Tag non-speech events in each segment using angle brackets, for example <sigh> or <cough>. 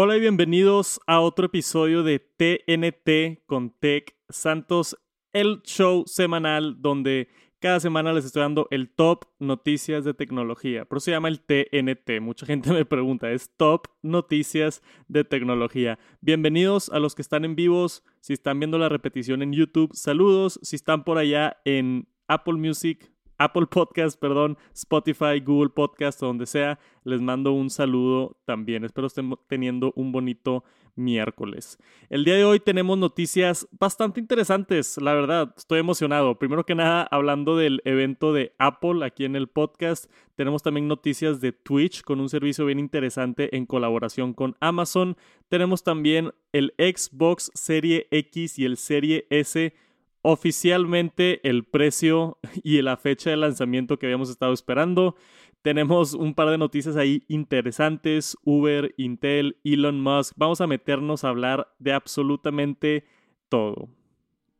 Hola y bienvenidos a otro episodio de TNT con Tech Santos, el show semanal donde cada semana les estoy dando el top noticias de tecnología. Por eso se llama el TNT. Mucha gente me pregunta, es top noticias de tecnología. Bienvenidos a los que están en vivos. Si están viendo la repetición en YouTube, saludos. Si están por allá en Apple Music, Apple Podcast, perdón, Spotify, Google Podcast, donde sea, les mando un saludo también. Espero estén teniendo un bonito miércoles. El día de hoy tenemos noticias bastante interesantes, la verdad, estoy emocionado. Primero que nada, hablando del evento de Apple aquí en el podcast, tenemos también noticias de Twitch con un servicio bien interesante en colaboración con Amazon. Tenemos también el Xbox Serie X y el Serie S oficialmente el precio <laughs> y la fecha de lanzamiento que habíamos estado esperando. Tenemos un par de noticias ahí interesantes, Uber, Intel, Elon Musk. Vamos a meternos a hablar de absolutamente todo.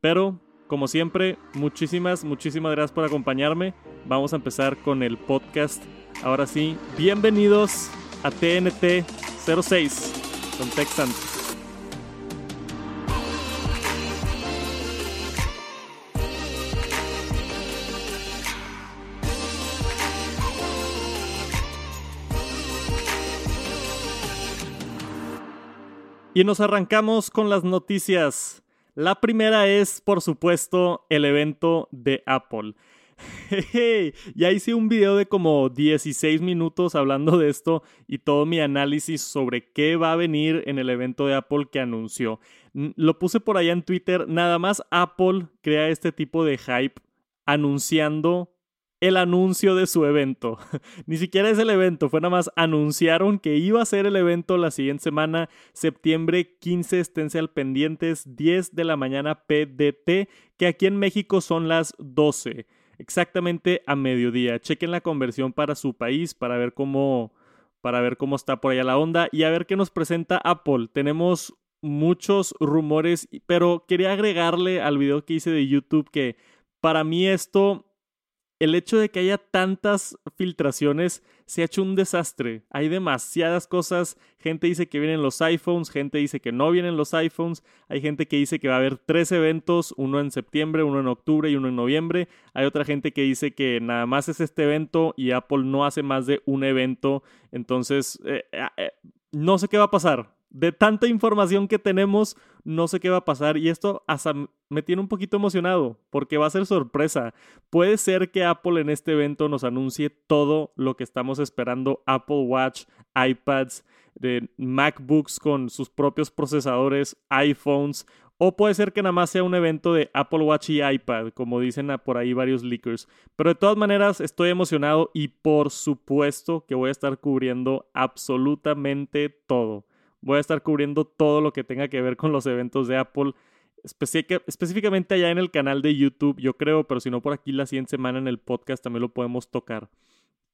Pero, como siempre, muchísimas, muchísimas gracias por acompañarme. Vamos a empezar con el podcast. Ahora sí, bienvenidos a TNT 06 con Texans. Y nos arrancamos con las noticias. La primera es, por supuesto, el evento de Apple. <laughs> ya hice un video de como 16 minutos hablando de esto y todo mi análisis sobre qué va a venir en el evento de Apple que anunció. Lo puse por allá en Twitter. Nada más Apple crea este tipo de hype anunciando el anuncio de su evento. <laughs> Ni siquiera es el evento, fue nada más anunciaron que iba a ser el evento la siguiente semana, septiembre 15, esténse al pendientes, 10 de la mañana PDT, que aquí en México son las 12, exactamente a mediodía. Chequen la conversión para su país para ver cómo para ver cómo está por allá la onda y a ver qué nos presenta Apple. Tenemos muchos rumores, pero quería agregarle al video que hice de YouTube que para mí esto el hecho de que haya tantas filtraciones se ha hecho un desastre. Hay demasiadas cosas. Gente dice que vienen los iPhones, gente dice que no vienen los iPhones. Hay gente que dice que va a haber tres eventos, uno en septiembre, uno en octubre y uno en noviembre. Hay otra gente que dice que nada más es este evento y Apple no hace más de un evento. Entonces, eh, eh, no sé qué va a pasar de tanta información que tenemos, no sé qué va a pasar. Y esto hasta me tiene un poquito emocionado, porque va a ser sorpresa. Puede ser que Apple en este evento nos anuncie todo lo que estamos esperando. Apple Watch, iPads, de MacBooks con sus propios procesadores, iPhones. O puede ser que nada más sea un evento de Apple Watch y iPad, como dicen por ahí varios leakers. Pero de todas maneras estoy emocionado y por supuesto que voy a estar cubriendo absolutamente todo. Voy a estar cubriendo todo lo que tenga que ver con los eventos de Apple, específicamente allá en el canal de YouTube, yo creo, pero si no por aquí la siguiente semana en el podcast también lo podemos tocar.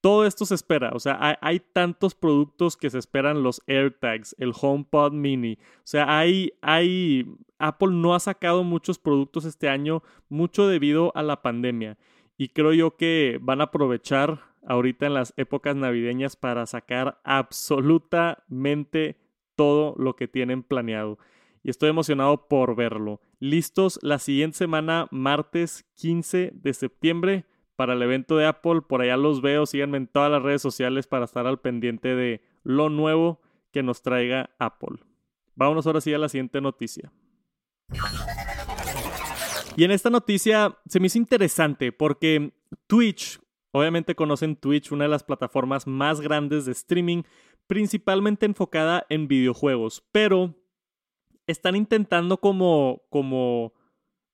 Todo esto se espera, o sea, hay, tantos productos que se esperan los AirTags, el HomePod Mini, o sea, hay, hay, Apple no ha sacado muchos productos este año, mucho debido a la pandemia, y creo yo que van a aprovechar ahorita en las épocas navideñas para sacar absolutamente todo lo que tienen planeado. Y estoy emocionado por verlo. Listos la siguiente semana, martes 15 de septiembre, para el evento de Apple. Por allá los veo. Síganme en todas las redes sociales para estar al pendiente de lo nuevo que nos traiga Apple. Vámonos ahora sí a la siguiente noticia. Y en esta noticia se me hizo interesante porque Twitch, obviamente conocen Twitch, una de las plataformas más grandes de streaming, principalmente enfocada en videojuegos, pero están intentando como, como,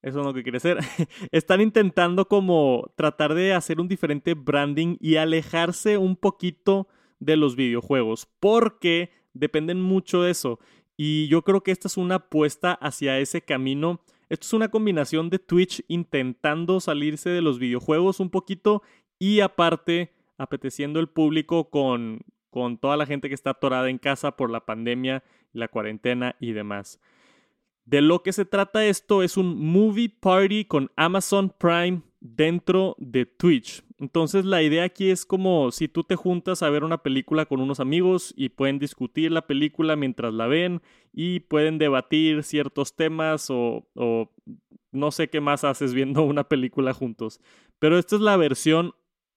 eso es lo que quiere ser, <laughs> están intentando como tratar de hacer un diferente branding y alejarse un poquito de los videojuegos, porque dependen mucho de eso. Y yo creo que esta es una apuesta hacia ese camino. Esto es una combinación de Twitch intentando salirse de los videojuegos un poquito y aparte apeteciendo el público con, con toda la gente que está atorada en casa por la pandemia, la cuarentena y demás. De lo que se trata esto es un movie party con Amazon Prime dentro de Twitch. Entonces la idea aquí es como si tú te juntas a ver una película con unos amigos y pueden discutir la película mientras la ven y pueden debatir ciertos temas o, no sé qué más haces viendo <laughs> una película juntos. Pero esta es la versión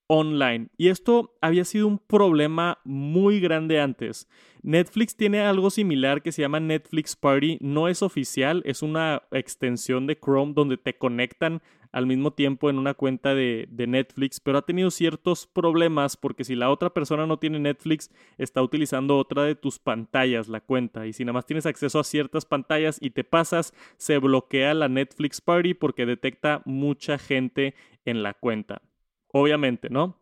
online. Y esto había sido un problema muy grande antes. Netflix tiene algo similar que se llama Netflix Party. No es oficial, es una extensión de Chrome donde te conectan al mismo tiempo en una cuenta de, de, Netflix, pero ha tenido ciertos problemas porque si la otra persona no tiene Netflix, está utilizando otra de tus pantallas, la cuenta, y si nada más tienes acceso a ciertas pantallas y te pasas, se bloquea la Netflix Party porque detecta mucha gente en la cuenta obviamente, ¿no?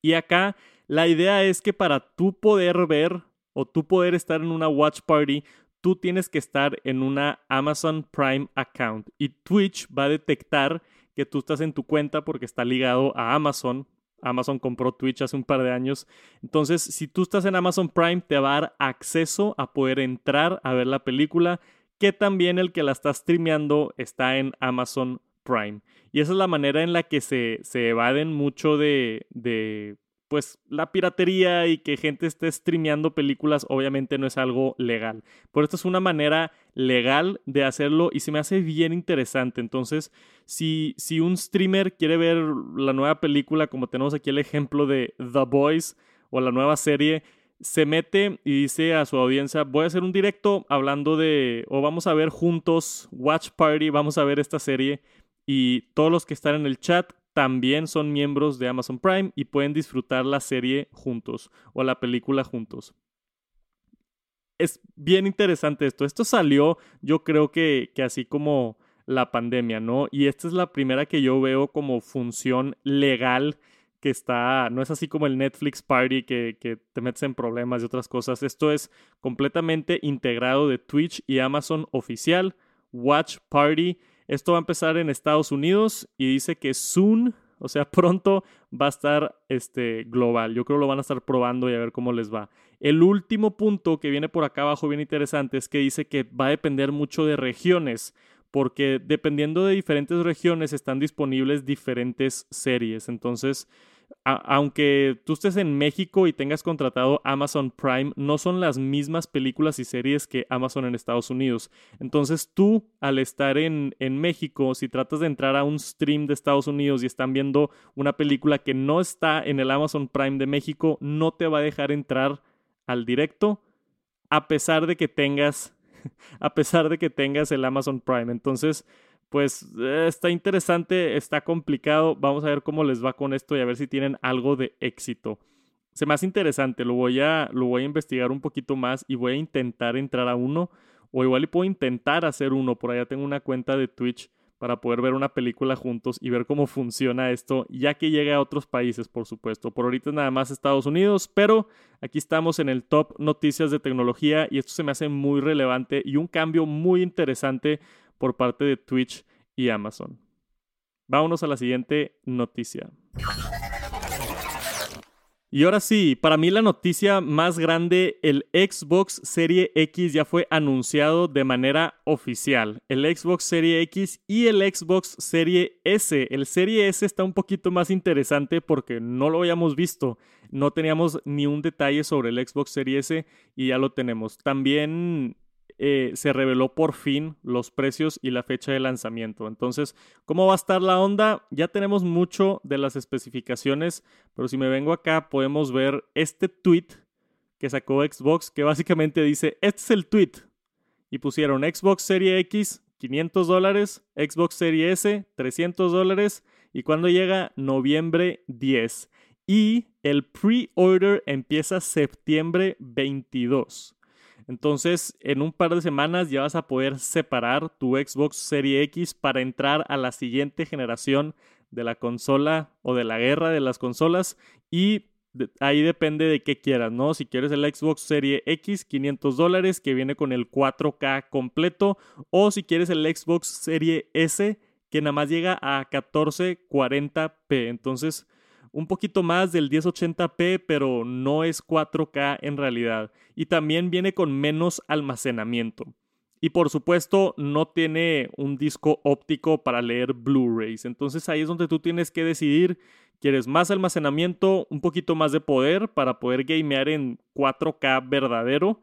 Y acá la idea es que para tú poder ver o tú poder estar en una watch party, tú tienes que estar en una Amazon Prime account y Twitch va a detectar que tú estás en tu cuenta porque está ligado a Amazon. Amazon compró Twitch hace un par de años. Entonces, si tú estás en Amazon Prime, te va a dar acceso a poder entrar a ver la película, que también el que la está streameando está en Amazon Prime. Y esa es la manera en la que se, se evaden mucho de, de, pues, la piratería y que gente esté streameando películas, obviamente no es algo legal. Pero esto es una manera legal de hacerlo y se me hace bien interesante. Entonces, si, si un streamer quiere ver la nueva película, como tenemos aquí el ejemplo de The Boys o la nueva serie, se mete y dice a su audiencia, voy a hacer un directo hablando de, o vamos a ver juntos, Watch Party, vamos a ver esta serie y todos los que están en el chat también son miembros de Amazon Prime y pueden disfrutar la serie juntos o la película juntos. Es bien interesante esto. Esto salió, yo creo que, que así como la pandemia, ¿no? Y esta es la primera que yo veo como función legal que está, no es así como el Netflix Party que, que, te metes en problemas y otras cosas. Esto es completamente integrado de Twitch y Amazon oficial. Watch Party esto va a empezar en Estados Unidos y dice que soon, o sea, <laughs> pronto va a estar este, global. Yo creo lo van a estar probando y a ver cómo les va. El último punto que viene por acá abajo bien interesante es que dice que va a depender mucho de regiones porque dependiendo de diferentes regiones están disponibles diferentes series. Entonces, aunque tú estés en México y tengas contratado Amazon Prime, no son las mismas películas y series que Amazon en Estados Unidos. Entonces tú, al estar en, en México, si tratas de entrar a un stream de Estados Unidos y están viendo una película que no está en el Amazon Prime de México, no te va a dejar entrar al directo, a pesar de que tengas, <laughs> a pesar de que tengas el Amazon Prime. Entonces, pues eh, está interesante, está complicado. Vamos a ver cómo les va con esto y a ver si tienen algo de éxito. Se me hace interesante, lo voy a, lo voy a investigar un poquito más y voy a intentar entrar a uno. O igual y puedo intentar hacer uno. Por allá tengo una cuenta de Twitch para poder ver una película juntos y ver cómo funciona esto, ya que llegue a otros países, por supuesto. Por ahorita es nada más Estados Unidos, pero aquí estamos en el top noticias de tecnología y esto se me hace muy relevante y un cambio muy interesante por parte de Twitch y Amazon. Vámonos a la siguiente noticia. Y ahora sí, para mí la noticia más grande, el Xbox Serie X ya fue anunciado de manera oficial. El Xbox Serie X y el Xbox Serie S. El Serie S está un poquito más interesante porque no lo habíamos visto. No teníamos ni un detalle sobre el Xbox Serie S y ya lo tenemos. También eh, se reveló por fin los precios y la fecha de lanzamiento. Entonces, ¿cómo va a estar la onda? Ya tenemos mucho de las especificaciones, pero si me vengo acá podemos ver este tweet que sacó Xbox que básicamente dice, este es el tweet. Y pusieron Xbox Serie X 500 dólares, Xbox Serie S 300 dólares y cuando llega noviembre 10. Y el pre-order empieza septiembre 22. Entonces, en un par de semanas ya vas a poder separar tu Xbox Serie X para entrar a la siguiente generación de la consola o de la guerra de las consolas y ahí depende de qué quieras, ¿no? Si quieres el Xbox Serie X, 500 dólares, que viene con el 4K completo, o si quieres el Xbox Serie S, que nada más llega a 1440p. Entonces, un poquito más del 1080p, pero no es 4K en realidad. Y también viene con menos almacenamiento. Y por supuesto, no tiene un disco óptico para leer Blu-rays. Entonces ahí es donde tú tienes que decidir, ¿quieres más almacenamiento, un poquito más de poder para poder gamear en 4K verdadero?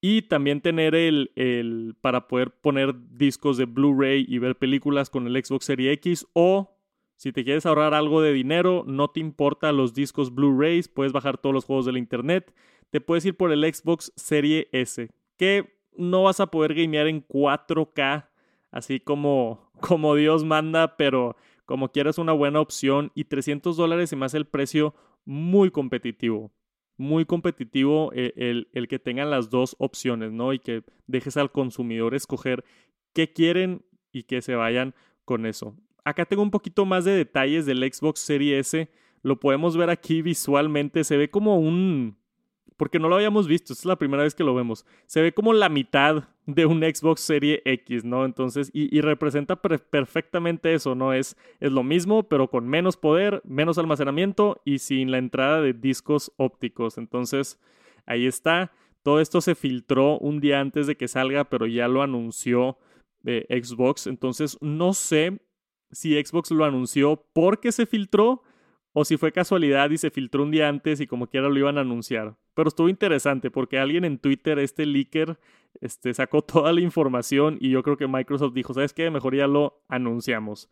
Y también tener el, el para poder poner discos de Blu-ray y ver películas con el Xbox Series X o si te quieres ahorrar algo de dinero, no te importa los discos Blu-rays, puedes bajar todos los juegos del internet, te puedes ir por el Xbox Serie S, que no vas a poder gamear en 4K, así como, <laughs> como Dios manda, pero como quieras una buena opción y 300 dólares se me hace el precio muy competitivo. Muy competitivo el, el, el que tengan las dos opciones, ¿no? Y que dejes al consumidor escoger qué quieren y que se vayan con eso. Acá tengo un poquito más de detalles del Xbox Series S. Lo podemos ver aquí visualmente. Se ve como un... Porque no lo habíamos visto, es la primera vez que lo vemos. Se ve como la mitad de un Xbox Series X, ¿no? Entonces, y, representa perfectamente eso, ¿no? Es, es lo mismo, pero con menos poder, menos almacenamiento y sin la entrada de discos ópticos. Entonces, ahí está. Todo esto se filtró un día antes de que salga, pero ya lo anunció eh, Xbox. Entonces, no sé si Xbox lo anunció porque se filtró o si fue casualidad y se filtró un día antes y como quiera lo iban a anunciar. Pero estuvo interesante porque alguien en Twitter, este leaker, este, sacó <laughs> toda la información y yo creo que Microsoft dijo, ¿sabes qué? Mejor ya lo anunciamos.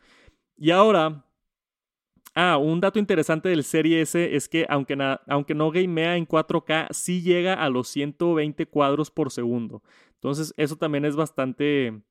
Y ahora, ah, un dato interesante del Serie S es que aunque, aunque no gamea en 4K, sí llega a los 120 cuadros por segundo. Entonces eso también es bastante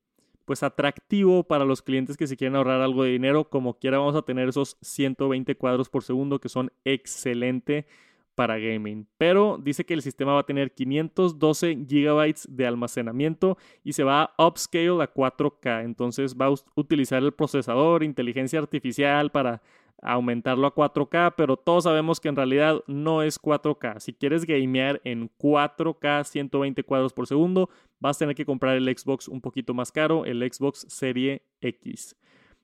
pues atractivo para los clientes que se quieren ahorrar algo de dinero. Como quiera vamos a tener esos 120 cuadros por segundo que son excelente para gaming. Pero dice que el sistema va a tener 512 gigabytes de almacenamiento y se va a upscale a 4K. Entonces va a utilizar el procesador, inteligencia artificial para aumentarlo a 4K, pero todos sabemos que en realidad no es 4K. Si quieres gamear en 4K 120 cuadros por segundo, vas a tener que comprar el Xbox un poquito más caro, el Xbox Serie X.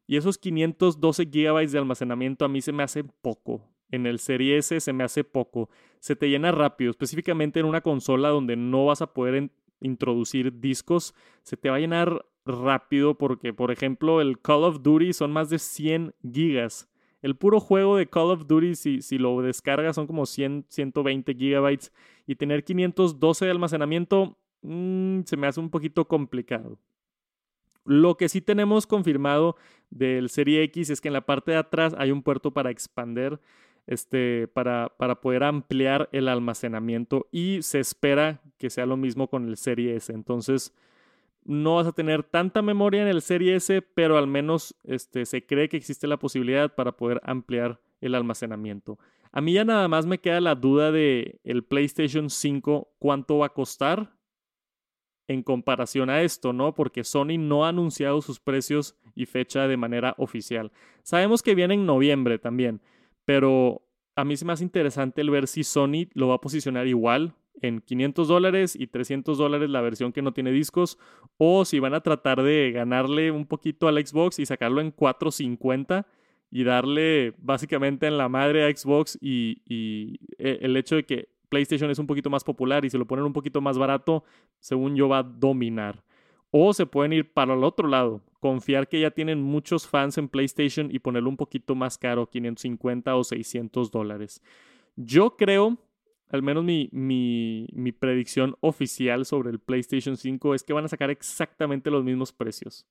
Y esos 512 GB de almacenamiento a mí se me hace poco. En el Serie S se me hace poco. Se te llena rápido, específicamente en una consola donde no vas a poder introducir discos, se te va a llenar rápido porque, por ejemplo, el Call of Duty son más de 100 gigas el puro juego de Call of Duty, si, si lo descargas, son como 100, 120 gigabytes. Y tener 512 de almacenamiento mm, se me hace un poquito complicado. Lo que sí tenemos confirmado del Serie X es que en la parte de atrás hay un puerto para expander, este, para, para poder ampliar el almacenamiento y se espera que sea lo mismo con el Serie S. Entonces, no vas a tener tanta memoria en el Serie S, pero al menos este, se cree que existe la posibilidad para poder ampliar el almacenamiento. A mí ya nada más me queda la duda de el PlayStation 5 cuánto va a costar en comparación a esto, ¿no? Porque Sony no ha anunciado sus precios y fecha de manera oficial. Sabemos que viene en noviembre también, pero a mí es más interesante el ver si Sony lo va a posicionar igual en 500 dólares y 300 dólares la versión que no tiene discos, o si van a tratar de ganarle un poquito al Xbox y sacarlo en 450 y darle básicamente en la madre a Xbox y, e, el hecho de que PlayStation es un poquito más popular y se lo ponen un poquito más barato, según yo va a dominar. O se pueden ir para el otro lado, confiar que ya tienen muchos fans en PlayStation y ponerlo un poquito más caro, 550 o 600 dólares. Yo creo al menos mi, mi, predicción oficial sobre el PlayStation 5 es que van a sacar exactamente los mismos precios.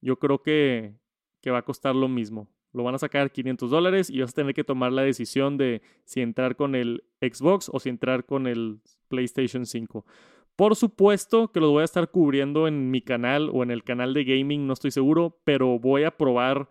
Yo creo que, que va a costar lo mismo. Lo van a sacar 500 dólares y vas a tener que tomar la decisión de si entrar con el Xbox o si entrar con el PlayStation 5. Por supuesto que lo voy a estar cubriendo en mi canal o en el canal de gaming, no estoy seguro, pero voy a probar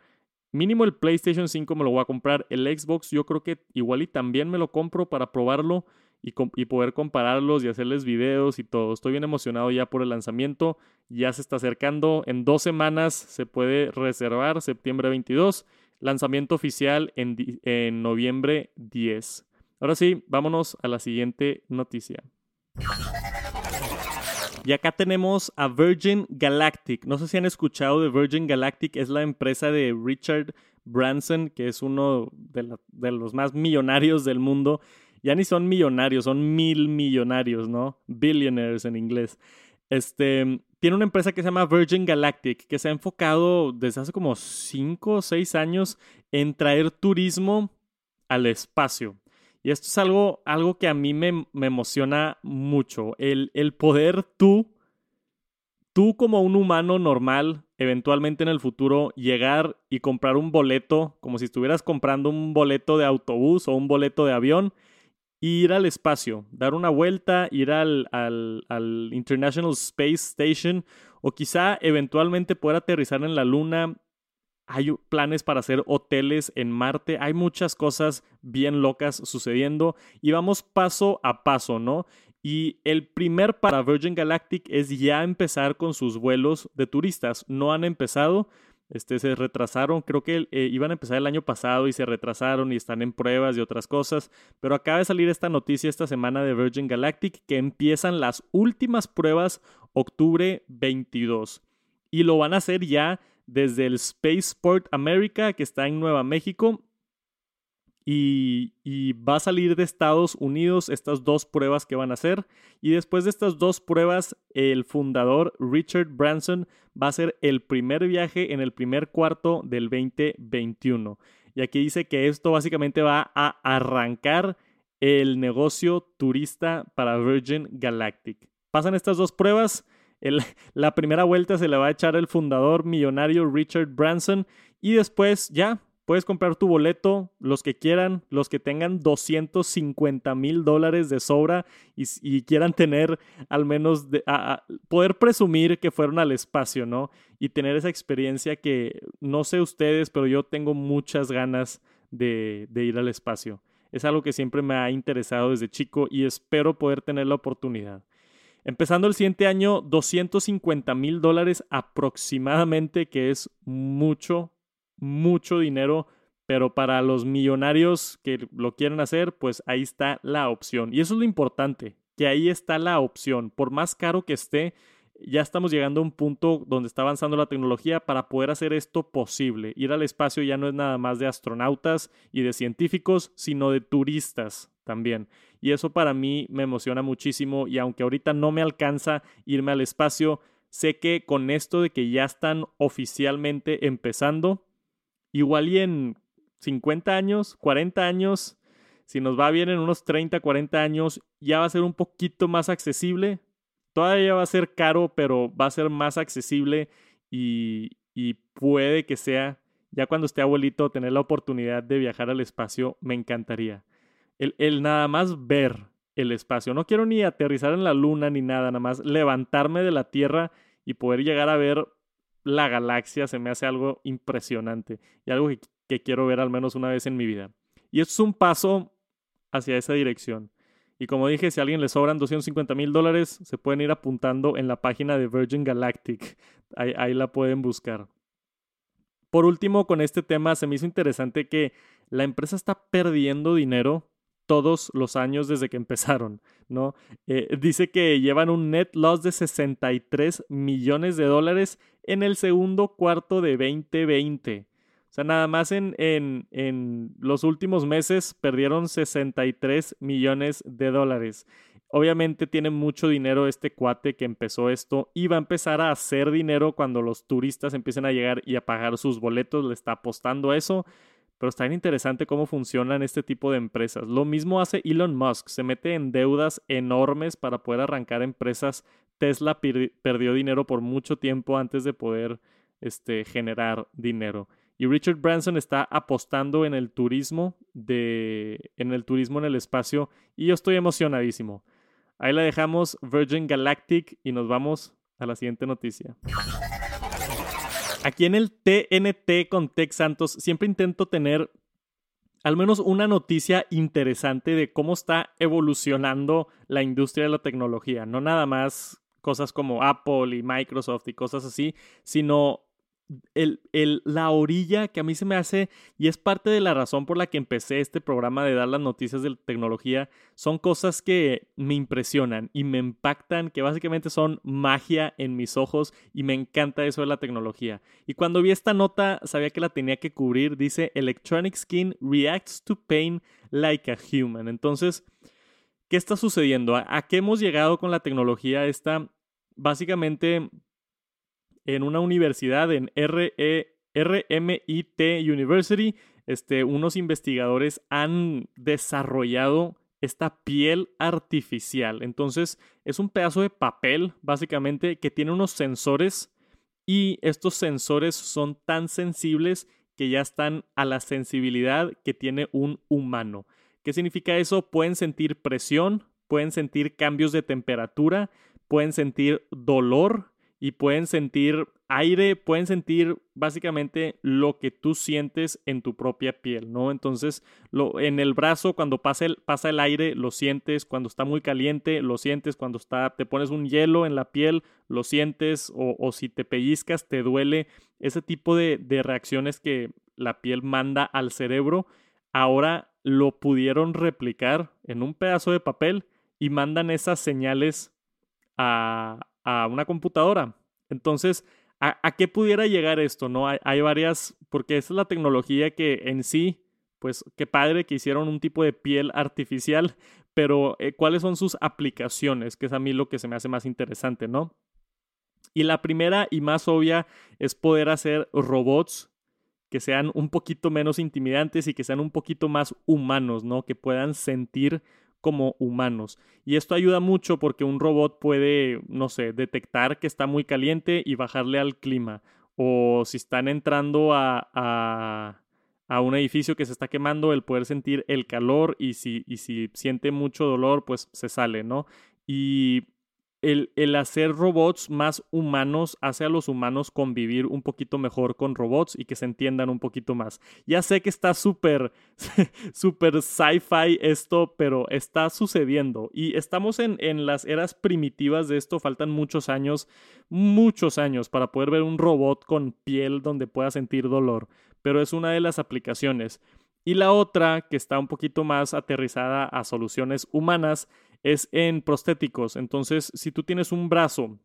Mínimo el PlayStation 5 me lo voy a comprar. El Xbox yo creo que igual y también me lo compro para probarlo y, poder compararlos y hacerles videos y todo. Estoy bien emocionado ya por el lanzamiento. Ya se está acercando. En dos semanas se puede reservar, septiembre 22. Lanzamiento oficial en, en noviembre 10. Ahora sí, vámonos a la siguiente noticia. Y acá tenemos a Virgin Galactic. No sé si han escuchado de Virgin Galactic, es la empresa de Richard Branson, que es uno de, los más millonarios del mundo. Ya ni son millonarios, son mil millonarios, ¿no? Billionaires en inglés. Este, tiene una empresa que se llama Virgin Galactic, que se ha enfocado desde hace como 5 o 6 años en traer turismo al espacio. Y esto es algo, algo que a mí me, emociona mucho. El, el poder tú, tú como un humano normal, eventualmente en el futuro, llegar y comprar un boleto, como si estuvieras comprando un boleto de autobús o un boleto de avión, ir al espacio, dar una vuelta, ir al, al, al, International Space Station o quizá eventualmente poder aterrizar en la Luna. Hay planes para hacer hoteles en Marte, hay muchas cosas bien locas sucediendo y vamos paso a paso, ¿no? Y el primer para Virgin Galactic es ya empezar con sus vuelos de turistas. No han empezado, este, se retrasaron, creo que eh, iban a empezar el año pasado y se retrasaron y están en pruebas y otras cosas, pero acaba de salir esta noticia esta semana de Virgin Galactic que empiezan las últimas pruebas octubre 22 y lo van a hacer ya desde el Spaceport America que está en Nueva México y, va a salir de Estados Unidos estas dos pruebas que van a hacer. Y después de estas dos pruebas, el fundador Richard Branson va a hacer el primer viaje en el primer cuarto del 2021. Y aquí dice que esto básicamente va a arrancar el negocio turista para Virgin Galactic. Pasan estas dos pruebas. La primera vuelta se le va a echar el fundador millonario Richard Branson y después ya Puedes comprar tu boleto, los que quieran, los que tengan 250 mil dólares de sobra y, quieran tener al menos, poder presumir que fueron al espacio, ¿no? Y tener esa experiencia que no sé ustedes, pero yo tengo muchas ganas de, de ir al espacio. Es algo que siempre me ha interesado desde chico y espero poder tener la oportunidad. Empezando el siguiente año, 250 mil dólares aproximadamente, que es mucho, mucho dinero, pero para los millonarios que lo quieren hacer, pues ahí está la opción. Y eso es lo importante, que ahí está la opción. Por más caro que esté, ya estamos llegando a un punto donde está avanzando la tecnología para poder hacer esto posible. Ir al espacio ya no es nada más de astronautas y de científicos, sino de turistas también. Y eso para mí me emociona muchísimo y aunque ahorita no me alcanza irme al espacio, sé que con esto de que ya están oficialmente empezando, igual y en 50 años, 40 años, si nos va bien en unos 30, 40 años, ya va a ser un poquito más accesible. Todavía va a ser caro, pero va a ser más accesible y, y puede que sea, ya cuando esté abuelito, tener la oportunidad de viajar al espacio, me encantaría. El, el nada más ver el espacio. No quiero ni aterrizar en la luna ni nada, nada más levantarme de la Tierra y poder llegar a ver la galaxia se me hace algo impresionante y algo que, quiero ver al menos una vez en mi vida. Y esto es un paso hacia esa dirección. Y como dije, si a alguien le sobran 250 mil dólares, se pueden ir apuntando en la página de Virgin Galactic. Ahí, ahí, la pueden buscar. Por último, con este tema se me hizo interesante que la empresa está perdiendo dinero todos los años desde que empezaron, ¿no? Eh, dice que llevan un net loss de 63 millones de dólares en el segundo cuarto de 2020. O sea, nada más en, en, en los últimos meses perdieron 63 millones de dólares. Obviamente tiene mucho dinero este cuate que empezó esto y va a empezar a hacer dinero cuando los turistas empiecen a llegar y a pagar sus boletos. Le está apostando eso pero está bien interesante cómo funcionan este tipo de empresas. Lo mismo hace Elon Musk, se mete en deudas enormes para poder arrancar empresas. Tesla perdió dinero por mucho tiempo antes de poder este, generar dinero. Y Richard Branson está apostando en el turismo de en el turismo en el espacio y yo estoy emocionadísimo. Ahí la dejamos Virgin Galactic y nos vamos a la siguiente noticia. Aquí en el TNT con Tech Santos siempre intento tener al menos una noticia interesante de cómo está evolucionando la industria de la tecnología. No nada más cosas como Apple y Microsoft y cosas así, sino la orilla que a mí se me hace, y es parte de la razón por la que empecé este programa de dar las noticias de tecnología, son cosas que me impresionan y me impactan, que básicamente son magia en mis ojos y me encanta eso de la tecnología. Y cuando vi esta nota, sabía que la tenía que cubrir, dice Electronic Skin reacts to pain like a human. Entonces, ¿qué está sucediendo? ¿A, qué hemos llegado con la tecnología esta? básicamente en una universidad en RMIT University, este, unos investigadores han desarrollado esta piel artificial. Entonces es un pedazo de papel, básicamente, que tiene unos sensores y estos sensores son tan sensibles que ya están a la sensibilidad que tiene un humano. ¿Qué significa eso? Pueden sentir presión, pueden sentir cambios de temperatura, pueden sentir dolor y pueden sentir aire, pueden sentir básicamente lo que tú sientes en tu propia piel, ¿no? Entonces, lo, en el brazo, cuando pasa el, pasa el aire, lo sientes, cuando está muy caliente, lo sientes, cuando está, te pones un hielo en la piel, lo sientes, o, o si te pellizcas, te duele, ese tipo de, de reacciones que la piel manda al cerebro, ahora lo pudieron replicar en un pedazo de papel y mandan esas señales a, a una computadora. Entonces, ¿a, qué pudiera llegar esto? ¿no? Hay, varias, porque es la tecnología que en sí, pues qué padre que hicieron un tipo de piel artificial, <laughs> pero eh, ¿cuáles son sus aplicaciones? Que es a mí lo que se me hace más interesante, ¿no? Y la primera y más obvia es poder hacer robots que sean un poquito menos intimidantes y que sean un poquito más humanos, ¿no? Que puedan sentir como humanos. Y esto ayuda mucho porque un robot puede, no sé, detectar que está muy caliente y bajarle al clima. O si están entrando a, a, a un edificio que se está quemando, el poder sentir el calor y si, y si siente mucho dolor, pues se sale, ¿no? Y el, hacer robots más humanos hace a los humanos convivir un poquito mejor con robots y que se entiendan un poquito más. Ya sé que está súper, <laughs> súper sci-fi esto, pero está sucediendo y estamos en, en las eras primitivas de esto. Faltan muchos años, muchos años para poder ver un robot con piel donde pueda sentir dolor, pero es una de las aplicaciones. Y la otra, que está un poquito más aterrizada a soluciones humanas, es en prostéticos. Entonces, si tú tienes un brazo,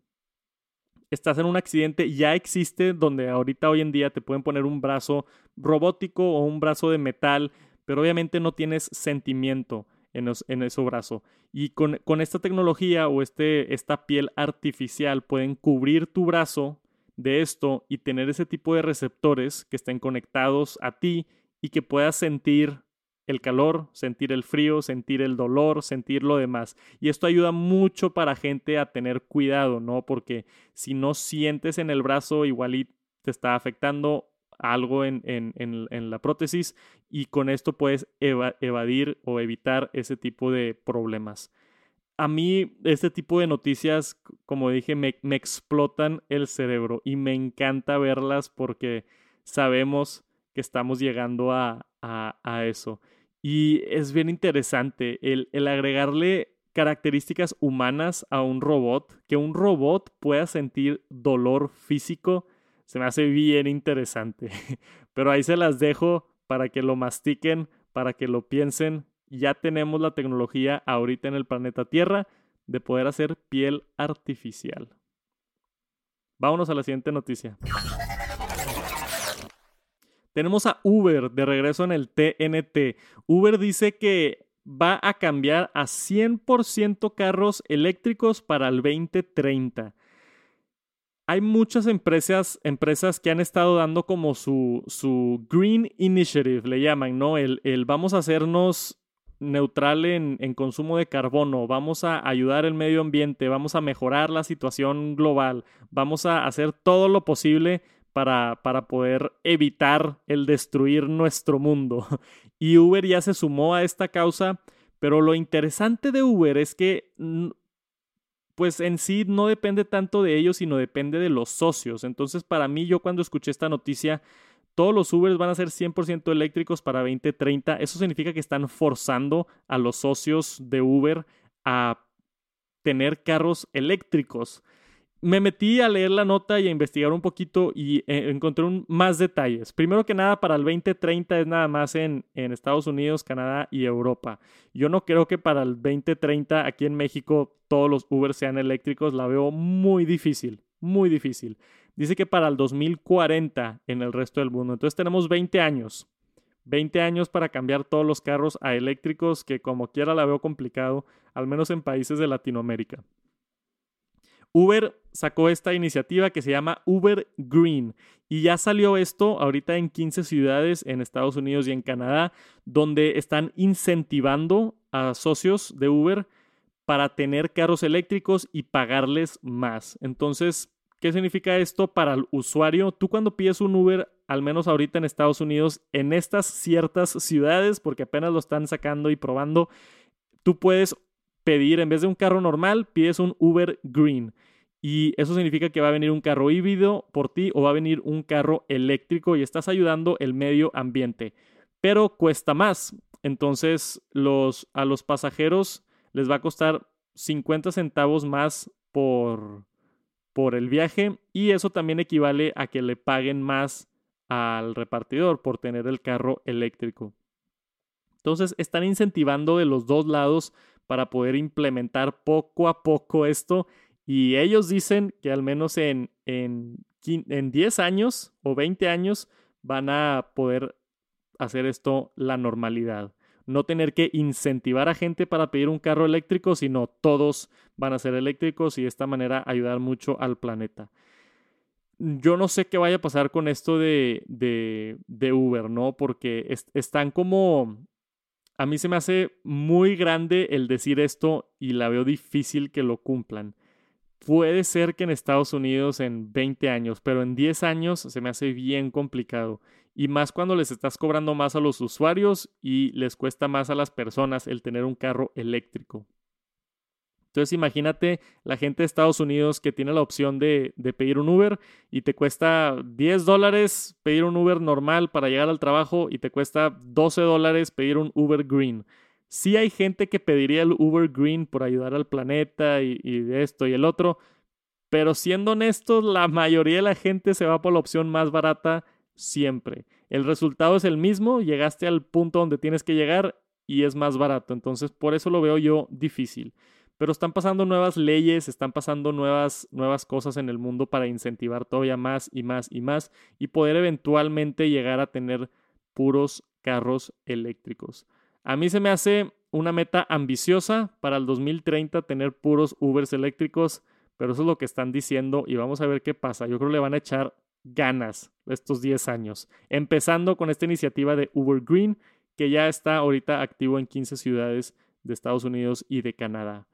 estás en un accidente, ya existe donde ahorita hoy en día te pueden poner un brazo robótico o un brazo de metal, pero obviamente no tienes sentimiento en, en ese brazo. Y con, con esta tecnología o este, esta piel artificial pueden cubrir tu brazo de esto y tener ese tipo de receptores que estén conectados a ti y que puedas sentir el calor, sentir el frío, sentir el dolor, sentir lo demás. Y esto ayuda mucho para gente a tener cuidado, ¿no? Porque si no sientes en el brazo, igual te está afectando algo en, en, la prótesis y con esto puedes evadir o evitar ese tipo de problemas. A mí este tipo de noticias, como dije, me explotan el cerebro y me encanta verlas porque sabemos que estamos llegando a, a, eso. Y es bien interesante el, el agregarle características humanas a un robot, que un robot pueda sentir dolor físico, se me hace bien interesante. <laughs> Pero ahí se las dejo para que lo mastiquen, para que lo piensen. Ya tenemos la tecnología ahorita en el planeta Tierra de poder hacer piel artificial. Vámonos a la siguiente noticia. Tenemos a Uber de regreso en el TNT. Uber dice que va a cambiar a 100% carros eléctricos para el 2030. Hay muchas empresas, empresas que han estado dando como su, su Green Initiative, le llaman, ¿no? El, el vamos a hacernos neutral en, en, consumo de carbono, vamos a ayudar el medio ambiente, vamos a mejorar la situación global, vamos a hacer todo lo posible para, para poder evitar el destruir nuestro mundo. <laughs> Y Uber ya se sumó a esta causa, pero lo interesante de Uber es que pues en sí no depende tanto de ellos, sino depende de los socios. Entonces, para mí, yo cuando escuché esta noticia, todos los Ubers van a ser 100% eléctricos para 2030. Eso significa que están forzando a los socios de Uber a tener carros eléctricos me metí a leer la nota y a investigar un poquito y eh, encontré más detalles. Primero que nada, para el 2030 es nada más en, en, Estados Unidos, Canadá y Europa. Yo no creo que para el 2030 aquí en México todos los Uber sean eléctricos. La veo muy difícil, muy difícil. Dice que para el 2040 en el resto del mundo. Entonces tenemos 20 años. 20 años para cambiar todos los carros a eléctricos, que como quiera la veo complicado, al menos en países de Latinoamérica. Uber sacó esta iniciativa que se llama Uber Green y ya salió esto ahorita en 15 ciudades en Estados Unidos y en Canadá, donde están incentivando a socios de Uber para tener carros eléctricos y pagarles más. Entonces, ¿qué significa esto para el usuario? Tú cuando pides un Uber, al menos ahorita en Estados Unidos, en estas ciertas ciudades, porque apenas lo están sacando y probando, tú puedes pedir, en vez de un carro normal, pides un Uber Green. Y eso significa que va a venir un carro híbrido por ti o va a venir un carro eléctrico y estás ayudando el medio ambiente. Pero cuesta más. Entonces a los pasajeros les va a costar 50 centavos más por, por el viaje y eso también equivale a que le paguen más al repartidor por tener el carro eléctrico. Entonces están incentivando de los dos lados para poder implementar poco a poco esto y ellos dicen que al menos en, en, en 10 años o 20 años van a poder hacer esto la normalidad. No tener que incentivar a gente para pedir un carro eléctrico, sino todos van a ser eléctricos y de esta manera ayudar mucho al planeta. Yo no sé qué vaya a pasar con esto de, de, de Uber, ¿no? Porque están como... A mí se me hace muy grande el decir esto y la veo difícil que lo cumplan. Puede ser que en Estados Unidos en 20 años, pero en 10 años se me hace bien complicado. Y más cuando les estás cobrando más a los usuarios y les cuesta más a las personas el tener un carro eléctrico. Entonces imagínate la gente de Estados Unidos que tiene la opción de, pedir un Uber y te cuesta 10 dólares pedir un Uber normal para llegar al trabajo y te cuesta 12 dólares pedir un Uber Green. Sí hay gente que pediría el Uber Green por ayudar al planeta y, y esto y el otro, pero siendo honestos, la mayoría de la gente se va por la opción más barata siempre. El resultado es el mismo, llegaste al punto donde tienes que llegar y es más barato. Entonces, por eso lo veo yo difícil. Pero están pasando nuevas leyes, están pasando nuevas, nuevas cosas en el mundo para incentivar todavía más y más y más y poder eventualmente llegar a tener puros carros eléctricos. A mí se me hace una meta ambiciosa para el 2030 tener puros Ubers eléctricos, pero eso es lo que están diciendo y vamos a ver qué pasa. Yo creo que le van a echar ganas estos 10 años, empezando con esta iniciativa de Uber Green, que ya está ahorita activo en 15 ciudades de Estados Unidos y de Canadá.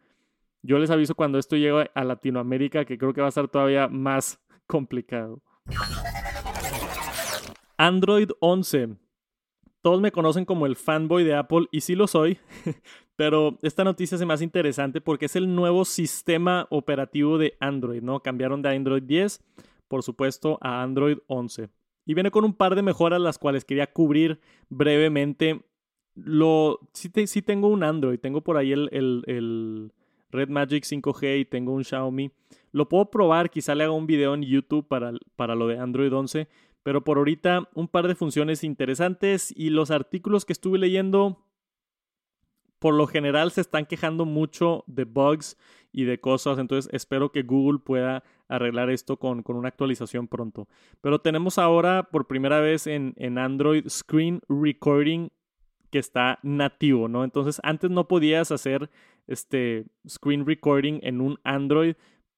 Yo les aviso cuando esto llegue a Latinoamérica, que creo que va a estar todavía más <laughs> complicado. Android 11 todos me conocen como el fanboy de Apple y sí lo soy, <laughs> pero esta noticia es más interesante porque es el nuevo sistema operativo de Android, ¿no? Cambiaron de Android 10, por supuesto, a Android 11. Y viene con un par de mejoras las cuales quería cubrir brevemente. Lo, sí, tengo un Android, tengo por ahí el, el, el Red Magic 5G y tengo un Xiaomi. Lo puedo probar, quizá le haga un video en YouTube para, para lo de Android 11, pero por ahorita un par de funciones interesantes y los artículos que estuve leyendo por lo general se están quejando mucho de bugs y de cosas, entonces espero que Google pueda arreglar esto con, con una actualización pronto. Pero tenemos ahora por primera vez en, en Android Screen Recording que está nativo, ¿no? Entonces antes no podías hacer este screen recording en un Android,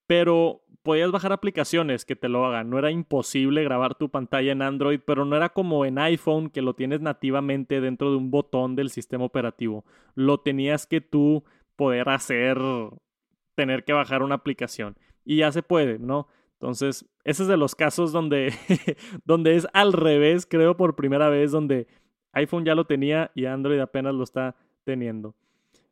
pero podías bajar aplicaciones que te lo hagan. No era imposible grabar tu pantalla en Android, pero no era como en iPhone que lo tienes nativamente dentro de un botón del sistema operativo. Lo tenías que tú poder hacer, tener que bajar una aplicación. Y ya se puede, ¿no? Entonces, ese es de los casos donde, <laughs> donde es al revés, creo por primera vez, donde iPhone ya lo tenía y Android apenas lo está teniendo.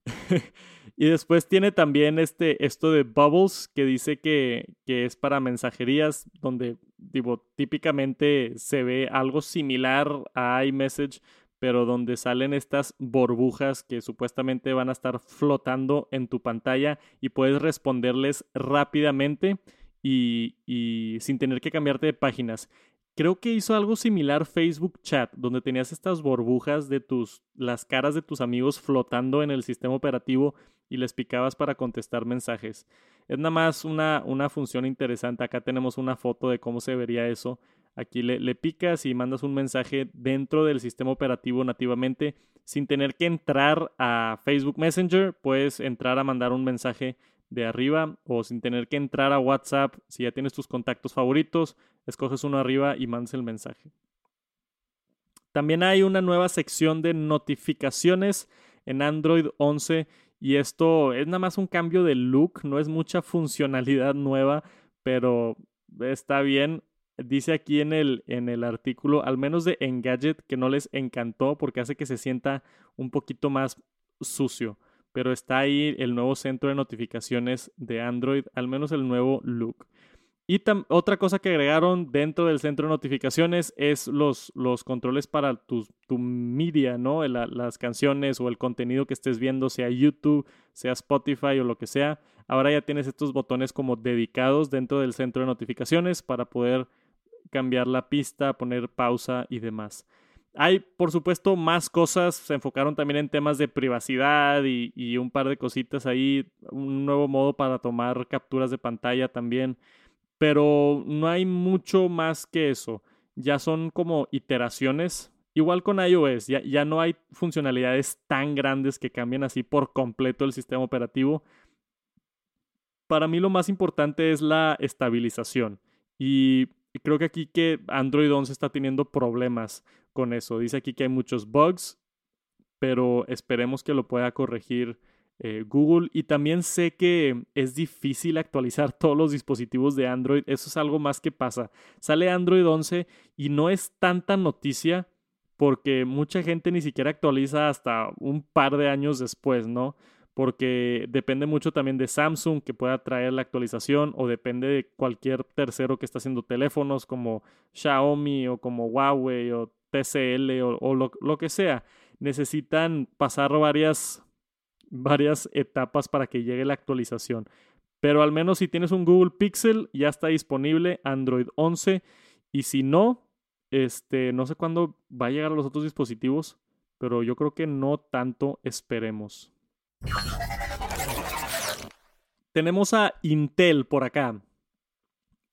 <laughs> y después tiene también este, esto de Bubbles, que dice que, que es para mensajerías, donde digo, típicamente se ve algo similar a iMessage, pero donde salen estas burbujas que supuestamente van a estar flotando en tu pantalla y puedes responderles rápidamente y, y sin tener que cambiarte de páginas. Creo que hizo algo similar Facebook Chat, donde tenías estas burbujas de tus, las caras de tus amigos flotando en el sistema operativo y les picabas para contestar mensajes. Es nada más una, una función interesante. Acá tenemos una foto de cómo se vería eso. Aquí le, le picas y mandas un mensaje dentro del sistema operativo nativamente sin tener que entrar a Facebook Messenger. Puedes entrar a mandar un mensaje de arriba o sin tener que entrar a WhatsApp, si ya tienes tus contactos favoritos, escoges uno arriba y mandas el mensaje. También hay una nueva sección de notificaciones en Android 11 y esto es nada más un cambio de look, no es mucha funcionalidad nueva, pero está bien. Dice aquí en el, en el artículo, al menos de Engadget, que no les encantó porque hace que se sienta un poquito más sucio. Pero está ahí el nuevo centro de notificaciones de Android, al menos el nuevo look. Y otra cosa que agregaron dentro del centro de notificaciones es los, los controles para tu, tu media, ¿no? las canciones o el contenido que estés viendo, sea YouTube, sea Spotify o lo que sea. Ahora ya tienes estos botones como dedicados dentro del centro de notificaciones para poder cambiar la pista, poner pausa y demás. Hay, por supuesto, más cosas. Se enfocaron también en temas de privacidad y, un par de cositas ahí. Un nuevo modo para tomar capturas de pantalla también pero no hay mucho más que eso. Ya son como iteraciones. Igual con iOS, ya, ya no hay funcionalidades tan grandes que cambien así por completo el sistema operativo. Para mí lo más importante es la estabilización. Y creo que aquí que Android 11 está teniendo problemas con eso. Dice aquí que hay muchos bugs, pero esperemos que lo pueda corregir eh, Google y también sé que es difícil actualizar <laughs> todos los dispositivos de Android. Eso es algo más que pasa. Sale Android 11 y no es tanta noticia porque mucha gente ni siquiera actualiza hasta un par de años después, ¿no? Porque depende mucho también de Samsung que pueda traer la actualización o depende de cualquier tercero que está haciendo teléfonos como Xiaomi o como Huawei o TCL o, lo que sea. Necesitan pasar varias varias etapas para que llegue la actualización. Pero al menos si tienes un Google Pixel, ya está disponible Android 11. Y si no, este, no sé cuándo va a llegar a los otros dispositivos, pero yo creo que no tanto esperemos. Tenemos a Intel por acá.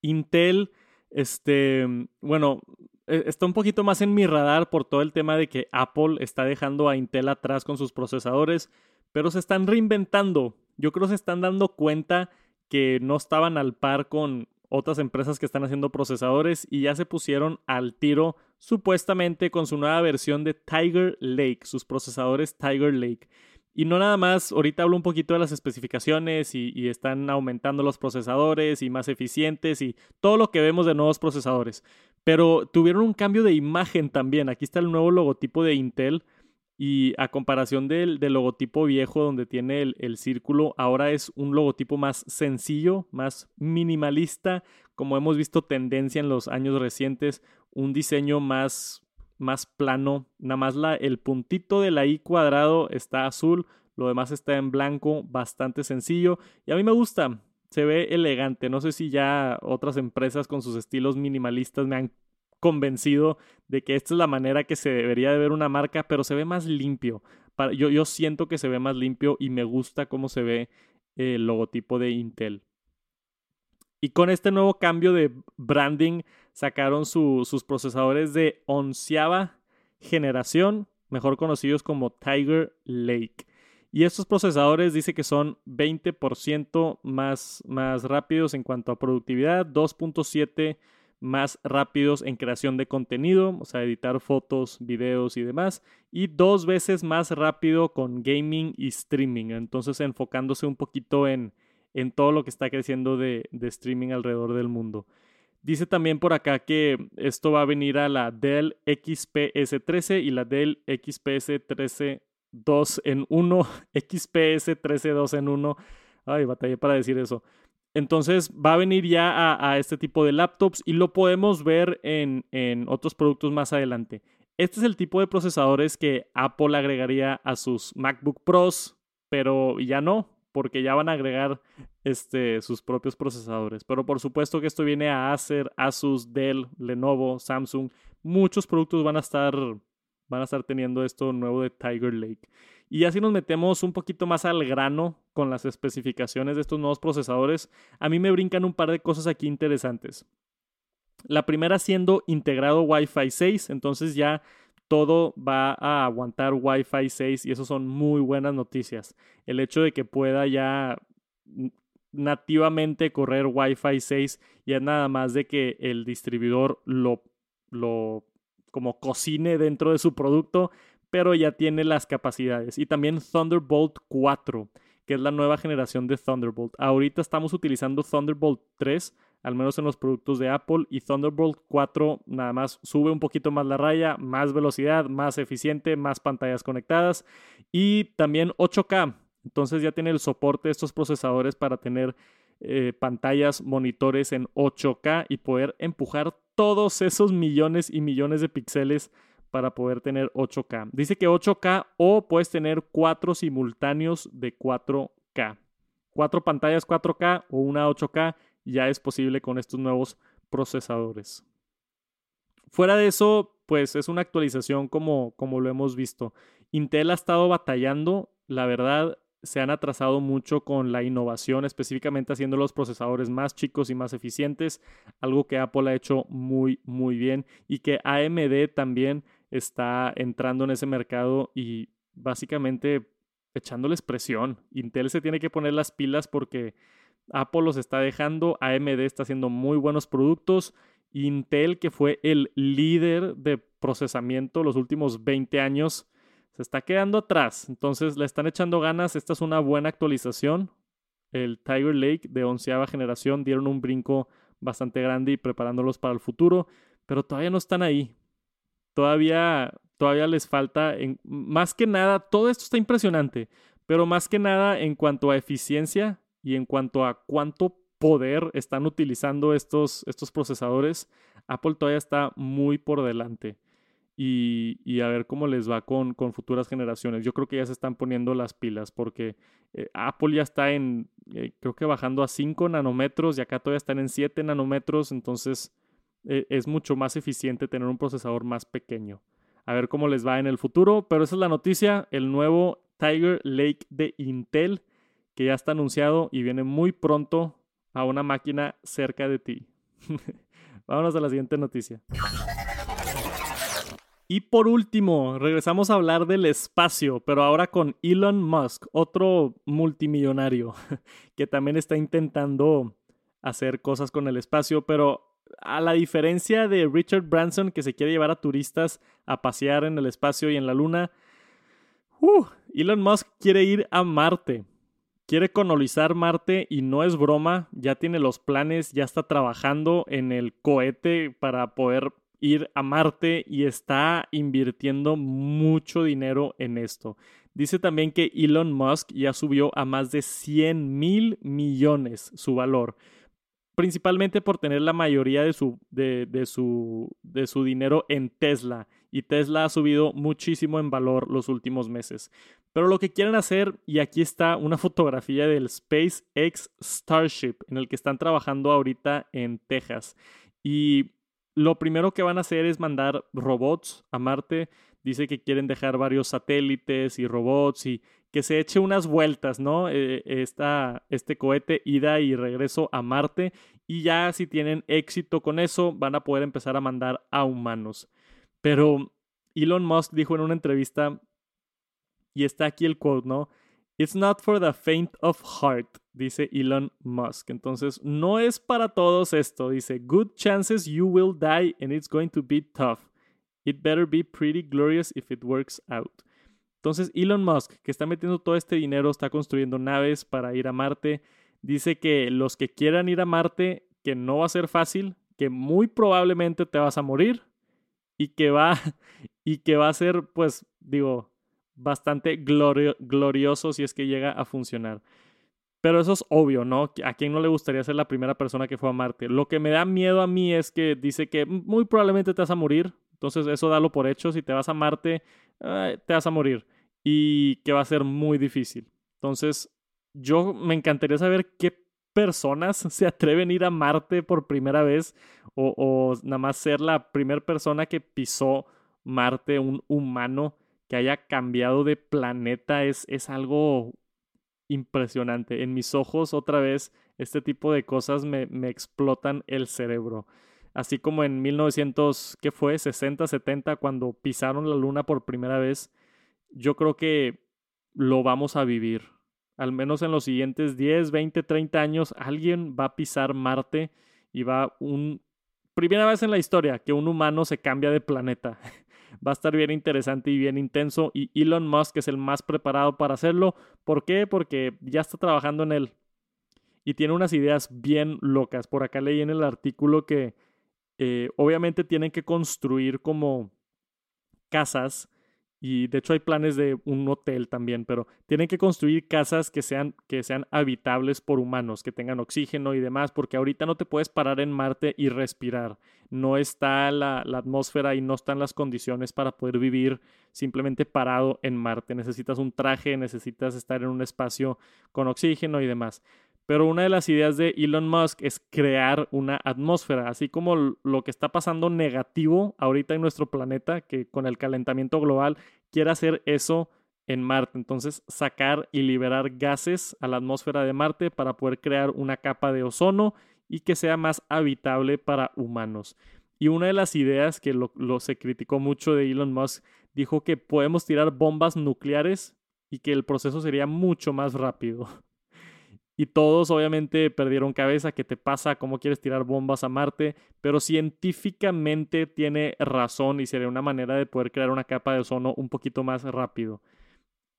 Intel, este, bueno, e, está un poquito más en mi radar por todo el tema de que Apple está dejando a Intel atrás con sus procesadores pero se están reinventando. Yo creo que se están dando cuenta que no estaban al par con otras empresas que están haciendo procesadores y ya se pusieron al tiro supuestamente con su nueva versión de Tiger Lake, sus procesadores Tiger Lake. Y no nada más, ahorita hablo un poquito de las especificaciones y, están aumentando los procesadores y más eficientes y todo lo que vemos de nuevos procesadores. Pero tuvieron un cambio de imagen también. Aquí está el nuevo logotipo de Intel y a comparación del, logotipo viejo donde tiene el, círculo, ahora es un logotipo más sencillo, más minimalista, como hemos visto tendencia en los años recientes, un diseño más, más plano, nada más la, el puntito de la I cuadrado está azul, lo demás está en blanco, bastante sencillo y a mí me gusta, se ve elegante. No sé si ya otras empresas con sus estilos minimalistas me han convencido de que esta es la manera que se debería de ver una marca, pero se ve más limpio. yo, yo siento que se ve más limpio y me gusta cómo se ve el logotipo de Intel. Y con este nuevo cambio de branding sacaron sus procesadores de onceava generación, mejor conocidos como Tiger Lake. Y estos procesadores dice que son 20% más, más rápidos en cuanto a productividad, 2.7 más rápidos en creación de contenido, o sea, editar fotos, videos y demás, y dos veces más rápido con gaming y streaming, entonces enfocándose un poquito en, en todo lo que está creciendo de, streaming alrededor del mundo. Dice también por acá que esto va a venir a la Dell XPS 13 y la Dell XPS 13 2 en 1, XPS 13 2 en 1. Ay, batallé para decir eso. Entonces va a venir ya a, este tipo de laptops y lo podemos ver en, en, otros productos más adelante. Este es el tipo de procesadores que Apple agregaría a sus MacBook Pros, pero ya no, porque ya van a agregar este, sus propios procesadores. Pero por supuesto que esto viene a Acer, Asus, Dell, Lenovo, Samsung. Muchos productos van a estar, van a estar teniendo esto nuevo de Tiger Lake. Y así nos metemos un poquito más al grano con las especificaciones de estos nuevos procesadores. A mí me brincan un par de cosas aquí interesantes. La primera siendo integrado Wi-Fi 6, entonces ya todo va a aguantar Wi-Fi 6 y eso son muy buenas noticias. El hecho de que pueda ya nativamente correr Wi-Fi 6 y es nada más de que el distribuidor lo, lo como cocine dentro de su producto, pero ya tiene las capacidades. Y también Thunderbolt 4, que es la nueva generación de Thunderbolt. Ahorita estamos utilizando Thunderbolt 3, al menos en los productos de Apple, y Thunderbolt 4 nada más sube un poquito más la raya, más velocidad, más eficiente, más pantallas conectadas y también 8K. Entonces ya tiene el soporte de estos procesadores para tener eh, pantallas, monitores en 8K y poder empujar todos esos millones y millones de píxeles para poder tener 8K. Dice que 8K o puedes tener cuatro simultáneos de 4K. Cuatro pantallas 4K o una 8K ya es posible con estos nuevos procesadores. Fuera de eso, pues es una actualización como, como lo hemos visto. Intel ha estado batallando, la verdad, se han atrasado mucho con la innovación, específicamente haciendo los procesadores más chicos y más eficientes, algo que Apple ha hecho muy, muy bien y que AMD también está entrando en ese mercado y básicamente echándoles presión. Intel se tiene que poner las pilas porque Apple los está dejando, AMD está haciendo muy buenos productos. Intel, que fue el líder de procesamiento los últimos 20 años, se está quedando atrás. Entonces le están echando ganas. Esta es una buena actualización. El Tiger Lake de onceava generación dieron un brinco bastante grande y preparándolos para el futuro, pero todavía no están ahí. Todavía, todavía les falta, más que nada, todo esto está impresionante, pero más que nada en cuanto a eficiencia y en cuanto a cuánto poder están utilizando estos, estos procesadores, Apple todavía está muy por delante y, a ver cómo les va con, con, futuras generaciones. Yo creo que ya se están poniendo las pilas porque eh, Apple ya está en, eh, creo que bajando a 5 nanómetros y acá todavía están en 7 nanómetros, entonces eh, es mucho más eficiente tener un procesador más pequeño. A ver cómo les va en el futuro, pero esa es la noticia, el nuevo Tiger Lake de Intel que ya está anunciado y viene muy pronto a una máquina cerca de ti. <laughs> Vámonos a la siguiente noticia. Y por último, regresamos a hablar del espacio, pero ahora con Elon Musk, otro multimillonario <laughs> que también está intentando hacer cosas con el espacio, pero a la diferencia de Richard Branson que se quiere llevar a turistas a pasear en el espacio y en la luna, uh, Elon Musk quiere ir a Marte. Quiere colonizar Marte y no es broma, ya tiene los planes, ya está trabajando en el cohete para poder ir a Marte y está invirtiendo mucho dinero en esto. Dice también que Elon Musk ya subió a más de 100 mil millones su valor, principalmente por tener la mayoría de su, de, su, de su dinero en Tesla. Y Tesla ha subido muchísimo en valor los últimos meses. Pero lo que quieren hacer, y aquí está una fotografía del SpaceX Starship, en el que están trabajando ahorita en Texas. Y lo primero que van a hacer es mandar robots a Marte. Dice que quieren dejar varios satélites y robots y que se eche unas vueltas, ¿no? Eh, este cohete ida y regreso a Marte. Y ya si tienen éxito con eso, van a poder empezar a mandar a humanos. Pero Elon Musk dijo en una entrevista, y está aquí el quote, ¿no? It's not for the faint of heart, dice Elon Musk. Entonces, no es para todos esto. Dice, good chances you will die and it's going to be tough. It better be pretty glorious if it works out. Entonces, Elon Musk, que está metiendo todo este dinero, está construyendo naves para ir a Marte, dice que los que quieran ir a Marte, que no va a ser fácil, que muy probablemente te vas a morir y que va <laughs> y que va a ser pues digo bastante glorioso si es que llega a funcionar. Pero eso es obvio, ¿no? ¿A quién no le gustaría ser la primera persona que fue a Marte? Lo que me da miedo a mí es que dice que muy probablemente te vas a morir. Entonces eso dalo por hecho. Si te vas a Marte, te vas a morir. Y que va a ser muy difícil. Entonces yo me encantaría saber qué personas <laughs> se atreven a ir a Marte por primera vez. O, o nada más ser la primera persona que pisó Marte, un humano que haya cambiado de planeta es, es algo impresionante. En mis ojos, otra vez, este tipo de cosas me, me explotan el cerebro. Así como en 1900, ¿qué fue? 60, 70, cuando pisaron la luna por primera vez, yo creo que lo vamos a vivir. Al menos en los siguientes 10, 20, 30 años, alguien va a pisar Marte y va un... Primera vez en la historia que un humano se cambia de planeta. <laughs> va a estar bien interesante y bien intenso y Elon Musk es el más preparado para hacerlo. ¿Por qué? Porque ya está trabajando en él y tiene unas ideas bien locas. Por acá leí en el artículo que eh, obviamente tienen que construir como casas y de hecho hay planes de un hotel también, pero tienen que construir casas que sean, que sean habitables por humanos, que tengan oxígeno y demás, porque ahorita no te puedes parar en Marte y respirar. No está la, la atmósfera y no están las condiciones para poder vivir simplemente parado en Marte. Necesitas un traje, necesitas estar en un espacio con oxígeno y demás. Pero una de las ideas de Elon Musk es crear una atmósfera, así como lo que está pasando negativo ahorita en nuestro planeta, que con el calentamiento global quiere hacer eso en Marte. Entonces, sacar y liberar gases a la atmósfera de Marte para poder crear una capa de ozono y que sea más habitable para humanos. Y una de las ideas que lo, lo se criticó mucho de Elon Musk dijo que podemos tirar bombas nucleares y que el proceso sería mucho más rápido. <laughs> Y todos obviamente perdieron cabeza, ¿qué te pasa? ¿Cómo quieres tirar bombas a Marte? Pero científicamente tiene razón y sería una manera de poder crear una capa de ozono un poquito más rápido.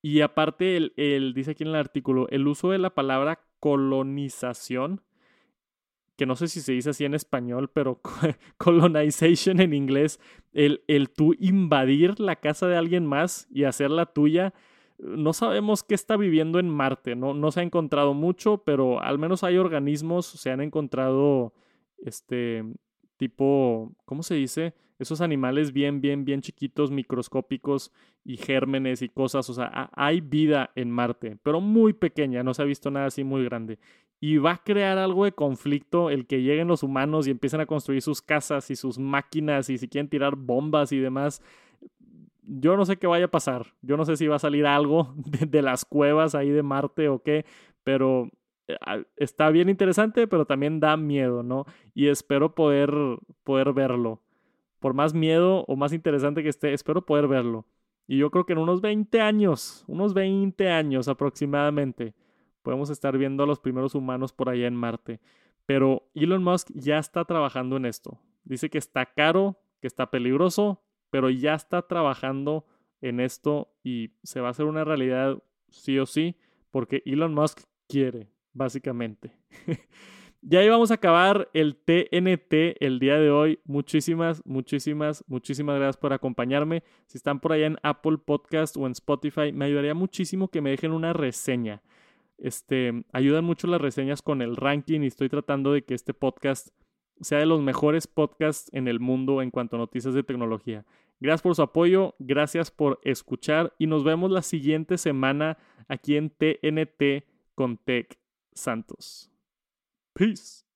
Y aparte, el, dice aquí en el artículo, el uso de la palabra colonización, que no sé si se dice así en español, pero <laughs> colonization en inglés, el, el tú invadir la casa de alguien más y hacerla tuya, no sabemos qué está viviendo en Marte, ¿no? no se ha encontrado mucho, pero al menos hay organismos, se han encontrado este tipo, ¿cómo se dice? Esos animales bien, bien, bien chiquitos, microscópicos y gérmenes y cosas. O sea, hay vida en Marte, pero muy pequeña, no se ha visto nada así muy grande. Y va a crear algo de conflicto el que lleguen los humanos y empiecen a construir sus casas y sus máquinas y si quieren tirar bombas y demás yo no sé qué vaya a pasar. Yo no sé si va a salir algo <laughs> de, las cuevas ahí de Marte o qué, pero eh, está bien interesante, pero también da miedo, ¿no? Y espero poder, poder verlo. Por más miedo o más interesante que esté, espero poder verlo. Y yo creo que en unos 20 años, unos 20 años aproximadamente, podemos estar viendo a los primeros humanos por allá en Marte. Pero Elon Musk ya está trabajando en esto. Dice que está caro, que está peligroso, pero ya está trabajando en esto y se va a hacer una realidad sí o sí, porque Elon Musk quiere, básicamente. <laughs> ya íbamos a acabar el TNT el día de hoy. Muchísimas, muchísimas, muchísimas gracias por acompañarme. Si están por allá en Apple Podcast o en Spotify, me ayudaría muchísimo que me dejen una reseña. Este, ayudan mucho las reseñas con el ranking y estoy tratando de que este podcast sea de los mejores podcasts en el mundo en cuanto a noticias de tecnología. Gracias por su apoyo, gracias por escuchar y nos vemos la siguiente semana aquí en TNT con Tech Santos. Peace.